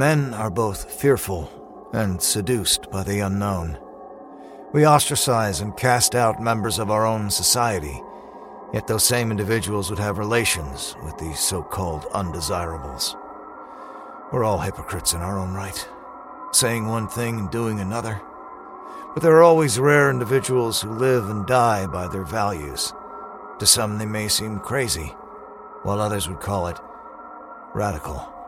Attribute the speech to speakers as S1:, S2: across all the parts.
S1: Men are both fearful and seduced by the unknown. We ostracize and cast out members of our own society, yet those same individuals would have relations with these so called undesirables. We're all hypocrites in our own right, saying one thing and doing another. But there are always rare individuals who live and die by their values. To some, they may seem crazy, while others would call it radical.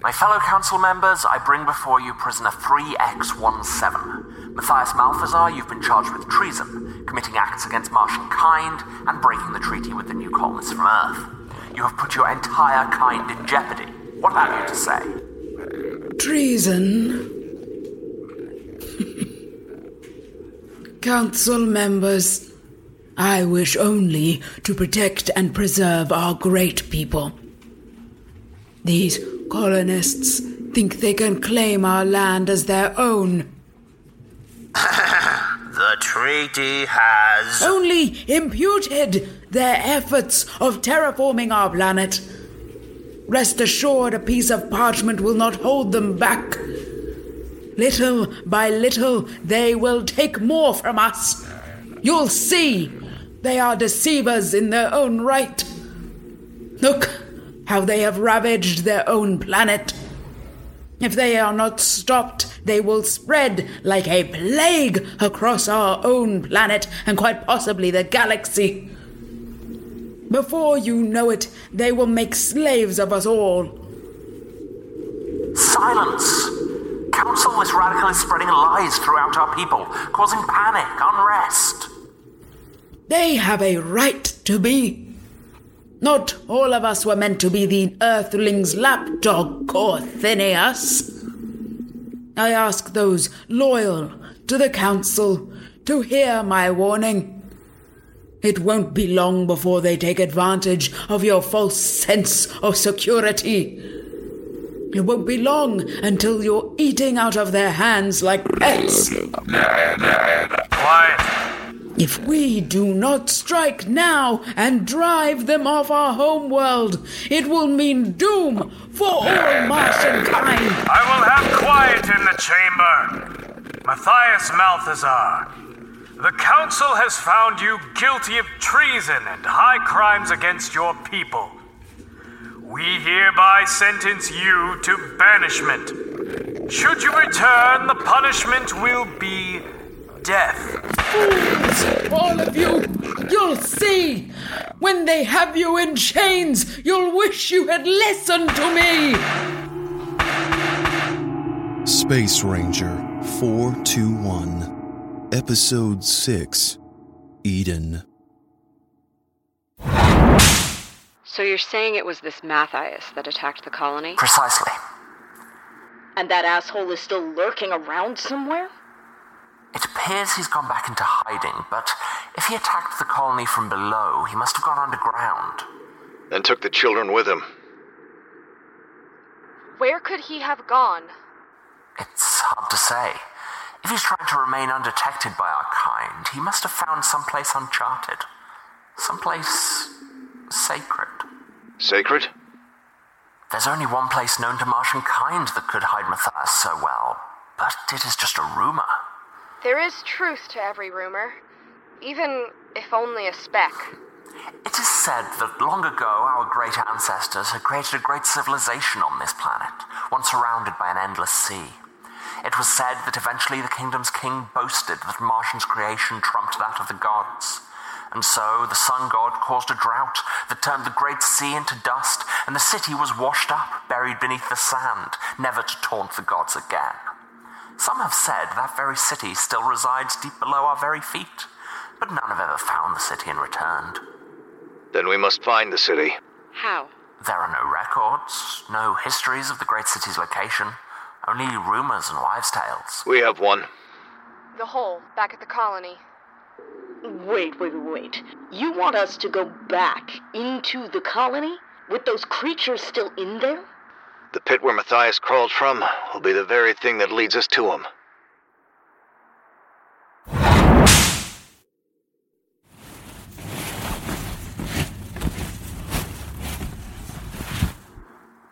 S2: My fellow council members, I bring before you prisoner 3X17. Mathias Malthazar, you've been charged with treason, committing acts against Martian kind, and breaking the treaty with the new colonists from Earth. You have put your entire kind in jeopardy. What have you to say?
S3: Treason. Council members, I wish only to protect and preserve our great people. These colonists think they can claim our land as their own.
S4: The treaty has.
S3: Only imputed their efforts of terraforming our planet. Rest assured, a piece of parchment will not hold them back. Little by little, they will take more from us. You'll see, they are deceivers in their own right. Look how they have ravaged their own planet. If they are not stopped, they will spread like a plague across our own planet and quite possibly the galaxy. Before you know it, they will make slaves of us all.
S2: Silence! Council is radically spreading lies throughout our people, causing panic, unrest.
S3: They have a right to be. Not all of us were meant to be the Earthling's lapdog, Corthynius. I ask those loyal to the Council to hear my warning. It won't be long before they take advantage of your false sense of security. It won't be long until you're eating out of their hands like pets.
S5: Quiet.
S3: If we do not strike now and drive them off our homeworld, it will mean doom for all Martian kind.
S5: I will have quiet in the chamber. Mathias Malthazar, the council has found you guilty of treason and high crimes against your people. We hereby sentence you to banishment. Should you return, the punishment will be death.
S3: Fools, all of you! You'll see! When they have you in chains, you'll wish you had listened to me!
S6: Space Ranger 421, Episode 6 Eden.
S7: So you're saying it was this Mathias that attacked the colony?
S2: Precisely.
S8: And that asshole is still lurking around somewhere?
S2: It appears he's gone back into hiding, but if he attacked the colony from below, he must have gone underground.
S9: And took the children with him.
S10: Where could he have gone?
S2: It's hard to say. If he's trying to remain undetected by our kind, he must have found someplace uncharted. Someplace sacred.
S9: Sacred?
S2: There's only one place known to Martian kind that could hide Mathias so well, but it is just a rumor.
S10: There is truth to every rumor, even if only a speck.
S2: It is said that long ago our great ancestors had created a great civilization on this planet, one surrounded by an endless sea. It was said that eventually the kingdom's king boasted that Martian's creation trumped that of the gods. And so the sun god caused a drought that turned the great sea into dust, and the city was washed up, buried beneath the sand, never to taunt the gods again. Some have said that very city still resides deep below our very feet, but none have ever found the city and returned.
S9: Then we must find the city.
S7: How?
S2: There are no records, no histories of the great city's location, only rumors and wives' tales.
S9: We have one.
S10: The hole back at the colony.
S8: Wait, wait, wait. You want us to go back into the colony? With those creatures still in there?
S9: The pit where Mathias crawled from will be the very thing that leads us to him.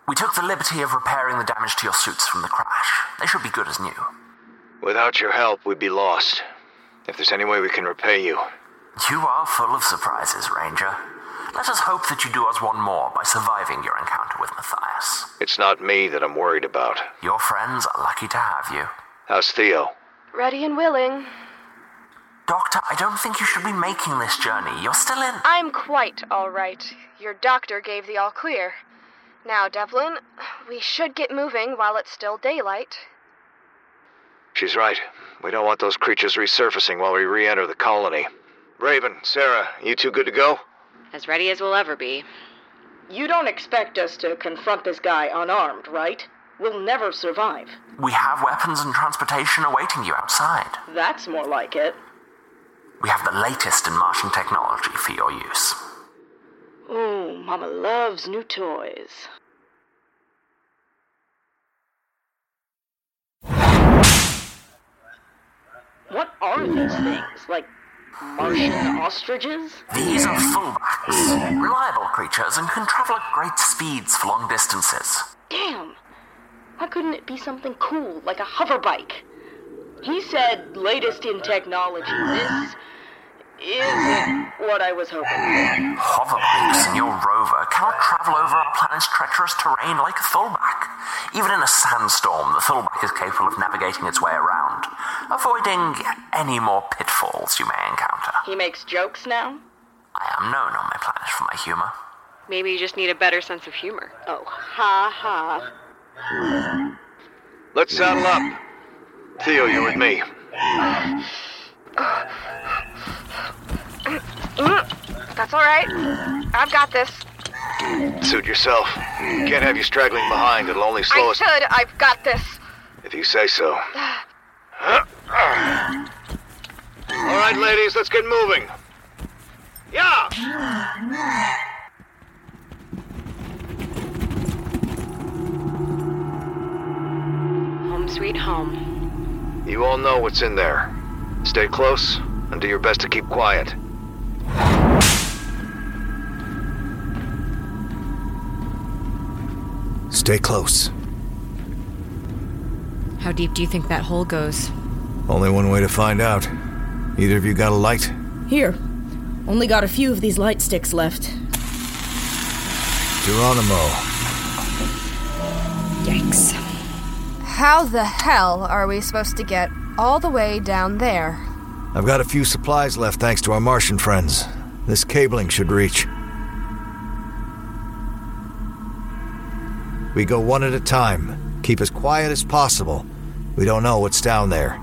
S2: We took the liberty of repairing the damage to your suits from the crash. They should be good as new.
S9: Without your help, we'd be lost. If there's any way we can repay you.
S2: You are full of surprises, Ranger. Let us hope that you do us one more by surviving your encounter with Mathias.
S9: It's not me that I'm worried about.
S2: Your friends are lucky to have you.
S9: How's Theo?
S10: Ready and willing.
S2: Doctor, I don't think you should be making this journey. You're still in.
S10: I'm quite all right. Your doctor gave the all clear. Now, Devlyn, we should get moving while it's still daylight.
S9: She's right. We don't want those creatures resurfacing while we re enter the colony. Raven, Sarah, you two good to go?
S7: As ready as we'll ever be.
S8: You don't expect us to confront this guy unarmed, right? We'll never survive.
S2: We have weapons and transportation awaiting you outside.
S8: That's more like it.
S2: We have the latest in Martian technology for your use.
S8: Ooh, Mama loves new toys. What are these things? Like Martian ostriches?
S2: These are fullbacks, reliable creatures and can travel at great speeds for long distances.
S8: Damn! Why couldn't it be something cool, like a hover bike? He said latest in technology. This isn't what I was hoping for.
S2: Hoverbikes in your rover cannot travel over our planet's treacherous terrain like a fullback. Even in a sandstorm, the fullback is capable of navigating its way around, avoiding any more pitfalls you may encounter.
S8: He makes jokes now?
S2: I am known on my planet for my humor.
S7: Maybe you just need a better sense of humor.
S8: Oh, ha ha.
S9: Let's saddle up. Theo, you're with me.
S10: That's all right. I've got this.
S9: Suit yourself. Can't have you straggling behind. It'll only slow
S10: I
S9: us.
S10: should. I've got this.
S9: If you say so. All right, ladies, let's get moving. Yeah!
S7: Home sweet home.
S9: You all know what's in there. Stay close and do your best to keep quiet.
S1: Stay close.
S11: How deep do you think that hole goes?
S1: Only one way to find out. Either of you got a light?
S12: Here. Only got a few of these light sticks left.
S1: Geronimo.
S12: Yikes.
S10: How the hell are we supposed to get all the way down there?
S1: I've got a few supplies left thanks to our Martian friends. This cabling should reach. We go one at a time. Keep as quiet as possible. We don't know what's down there.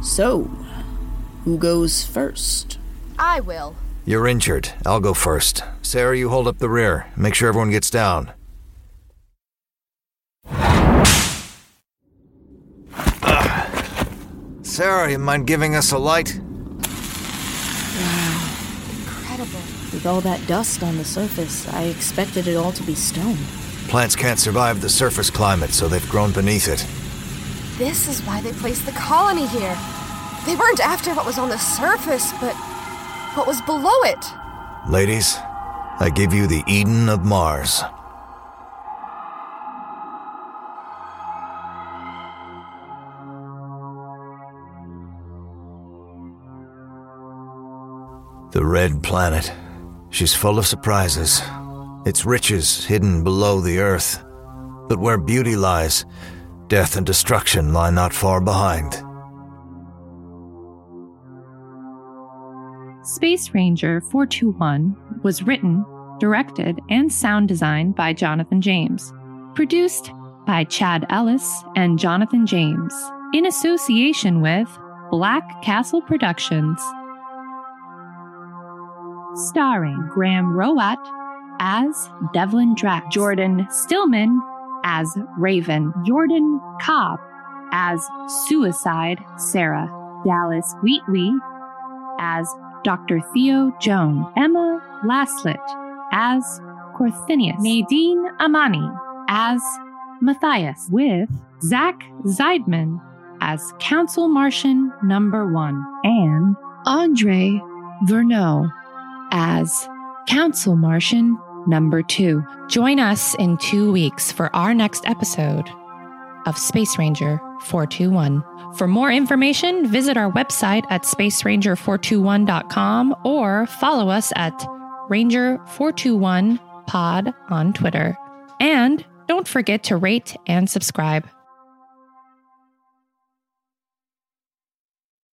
S12: So, who goes first?
S10: I will.
S1: You're injured. I'll go first. Sarah, you hold up the rear. Make sure everyone gets down. Ugh. Sarah, you mind giving us a light? Wow.
S12: Incredible. With all that dust on the surface, I expected it all to be stone.
S1: Plants can't survive the surface climate, so they've grown beneath it.
S10: This is why they placed the colony here. They weren't after what was on the surface, but what was below it.
S1: Ladies, I give you the Eden of Mars. The Red Planet. She's full of surprises. Its riches hidden below the earth. But where beauty lies, death and destruction lie not far behind.
S13: Space Ranger 421 was written, directed, and sound designed by Jonathan James. Produced by Chad Ellis and Jonathan James, in association with Black Castle Productions. starring Graham Rowat as Devlyn Drax, Jordan Stillman as Raven, Jordan Cobb as Suicide Sarah, Dallas Wheatley as Dr. Theo Jones, Emma Laslett as Corthynius, Nadine Amani as Mathias, with Zach Zeidman as Council Martian Number One, and Andre Vernot as Council Martian Number Two.
S11: Join us in two weeks for our next episode of Space Ranger 421. For more information, visit our website at spaceranger421.com or follow us at Ranger421pod on Twitter. And don't forget to rate and subscribe.